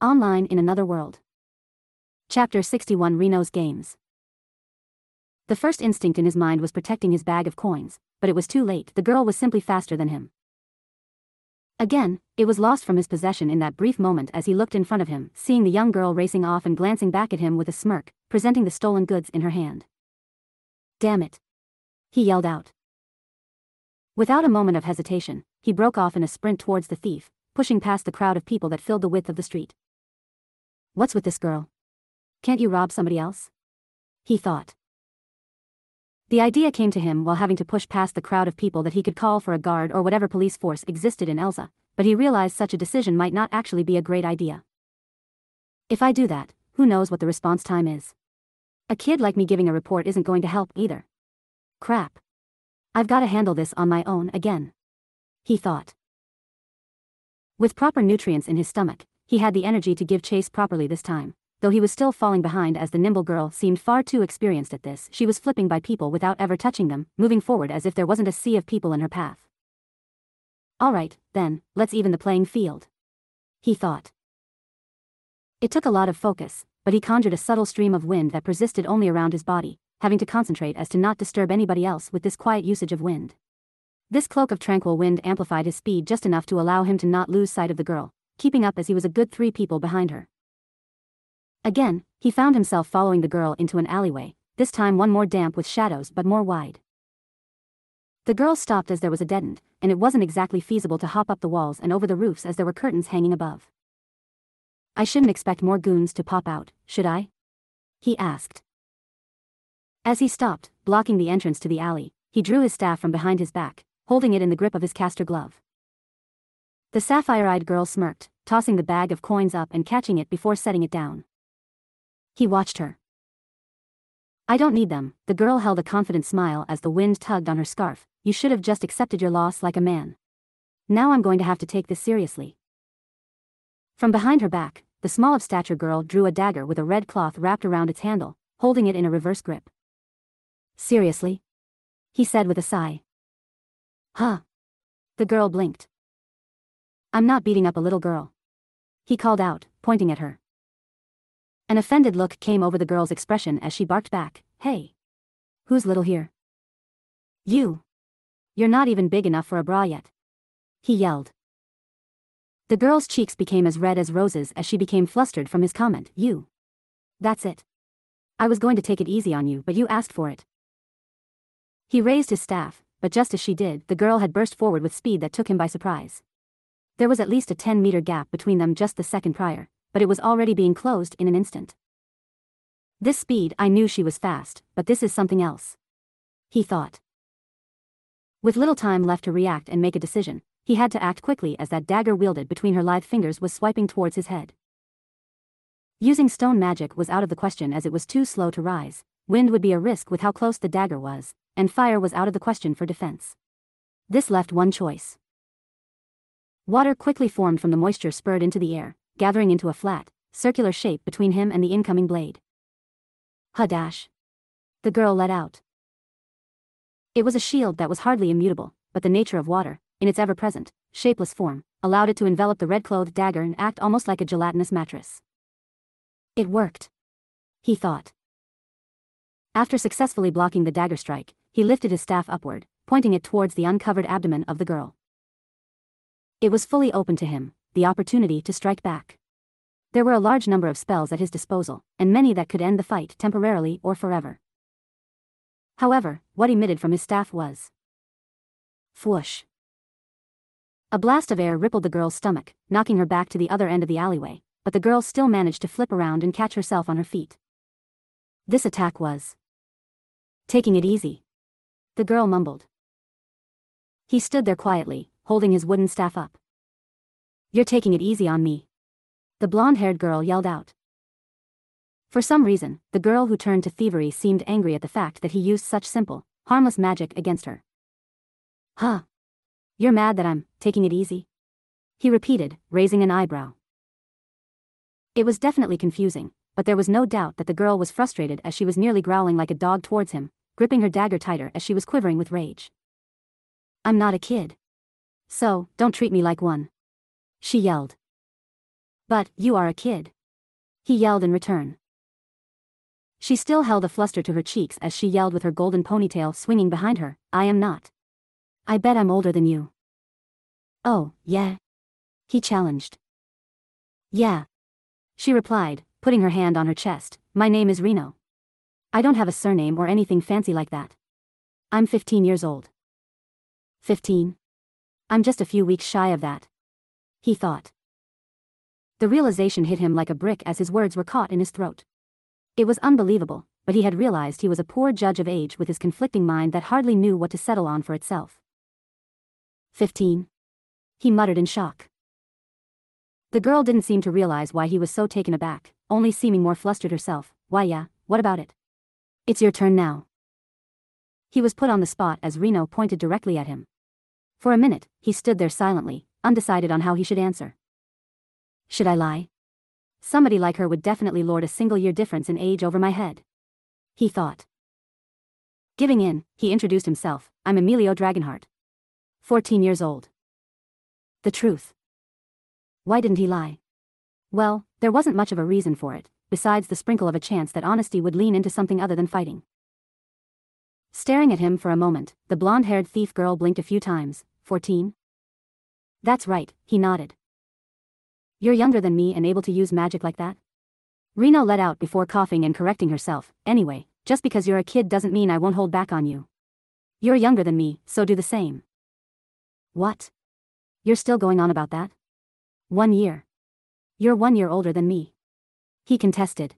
Online in Another World. Chapter 61 Reno's Games. The first instinct in his mind was protecting his bag of coins, but it was too late, the girl was simply faster than him. Again, it was lost from his possession in that brief moment as he looked in front of him, seeing the young girl racing off and glancing back at him with a smirk, presenting the stolen goods in her hand. Damn it. He yelled out. Without a moment of hesitation, he broke off in a sprint towards the thief, pushing past the crowd of people that filled the width of the street. What's with this girl? Can't you rob somebody else? He thought. The idea came to him while having to push past the crowd of people that he could call for a guard or whatever police force existed in Elza, but he realized such a decision might not actually be a great idea. If I do that, who knows what the response time is? A kid like me giving a report isn't going to help either. Crap. I've got to handle this on my own again. He thought. With proper nutrients in his stomach, he had the energy to give chase properly this time, though he was still falling behind as the nimble girl seemed far too experienced at this. She was flipping by people without ever touching them, moving forward as if there wasn't a sea of people in her path. Alright, then, let's even the playing field. He thought. It took a lot of focus, but he conjured a subtle stream of wind that persisted only around his body, having to concentrate as to not disturb anybody else with this quiet usage of wind. This cloak of tranquil wind amplified his speed just enough to allow him to not lose sight of the girl, keeping up as he was a good three people behind her. Again, he found himself following the girl into an alleyway, this time one more damp with shadows but more wide. The girl stopped as there was a dead end, and it wasn't exactly feasible to hop up the walls and over the roofs as there were curtains hanging above. I shouldn't expect more goons to pop out, should I? He asked. As he stopped, blocking the entrance to the alley, he drew his staff from behind his back, holding it in the grip of his caster glove. The sapphire-eyed girl smirked, tossing the bag of coins up and catching it before setting it down. He watched her. I don't need them, the girl held a confident smile as the wind tugged on her scarf, you should have just accepted your loss like a man. Now I'm going to have to take this seriously. From behind her back, the small of stature girl drew a dagger with a red cloth wrapped around its handle, holding it in a reverse grip. Seriously? He said with a sigh. Huh. The girl blinked. I'm not beating up a little girl. He called out, pointing at her. An offended look came over the girl's expression as she barked back, Hey. Who's little here? You. You're not even big enough for a bra yet. He yelled. The girl's cheeks became as red as roses as she became flustered from his comment, You. That's it. I was going to take it easy on you, but you asked for it. He raised his staff, but just as she did, the girl had burst forward with speed that took him by surprise. There was at least a 10 meter gap between them just the second prior, but it was already being closed in an instant. This speed, I knew she was fast, but this is something else. He thought. With little time left to react and make a decision, he had to act quickly as that dagger wielded between her lithe fingers was swiping towards his head. Using stone magic was out of the question as it was too slow to rise, wind would be a risk with how close the dagger was, and fire was out of the question for defense. This left one choice. Water quickly formed from the moisture spurred into the air, gathering into a flat, circular shape between him and the incoming blade. Hadash. The girl let out. It was a shield that was hardly immutable, but the nature of water, in its ever-present, shapeless form, allowed it to envelop the red-clothed dagger and act almost like a gelatinous mattress. It worked. He thought. After successfully blocking the dagger strike, he lifted his staff upward, pointing it towards the uncovered abdomen of the girl. It was fully open to him, the opportunity to strike back. There were a large number of spells at his disposal, and many that could end the fight temporarily or forever. However, what emitted from his staff was. Fwoosh. A blast of air rippled the girl's stomach, knocking her back to the other end of the alleyway, but the girl still managed to flip around and catch herself on her feet. This attack was. Taking it easy. The girl mumbled. He stood there quietly, holding his wooden staff up. You're taking it easy on me. The blonde-haired girl yelled out. For some reason, the girl who turned to thievery seemed angry at the fact that he used such simple, harmless magic against her. Huh. You're mad that I'm taking it easy? He repeated, raising an eyebrow. It was definitely confusing, but there was no doubt that the girl was frustrated as she was nearly growling like a dog towards him, gripping her dagger tighter as she was quivering with rage. I'm not a kid. So, don't treat me like one. She yelled. But, you are a kid. He yelled in return. She still held a fluster to her cheeks as she yelled with her golden ponytail swinging behind her, I am not. I bet I'm older than you. Oh, yeah? He challenged. Yeah. She replied, putting her hand on her chest, My name is Reno. I don't have a surname or anything fancy like that. I'm 15 years old. 15? I'm just a few weeks shy of that. He thought. The realization hit him like a brick as his words were caught in his throat. It was unbelievable, but he had realized he was a poor judge of age with his conflicting mind that hardly knew what to settle on for itself. 15. He muttered in shock. The girl didn't seem to realize why he was so taken aback, only seeming more flustered herself. Why yeah, what about it? It's your turn now. He was put on the spot as Reno pointed directly at him. For a minute, he stood there silently, undecided on how he should answer. Should I lie? Somebody like her would definitely lord a single year difference in age over my head. He thought. Giving in, he introduced himself, I'm Emilio Dragonheart. 14 years old. The truth. Why didn't he lie? Well, there wasn't much of a reason for it, besides the sprinkle of a chance that honesty would lean into something other than fighting. Staring at him for a moment, the blonde-haired thief girl blinked a few times. 14? That's right, he nodded. You're younger than me and able to use magic like that? Reno let out before coughing and correcting herself. Anyway, just because you're a kid doesn't mean I won't hold back on you. You're younger than me, so do the same. What? You're still going on about that? One year. You're one year older than me. He contested.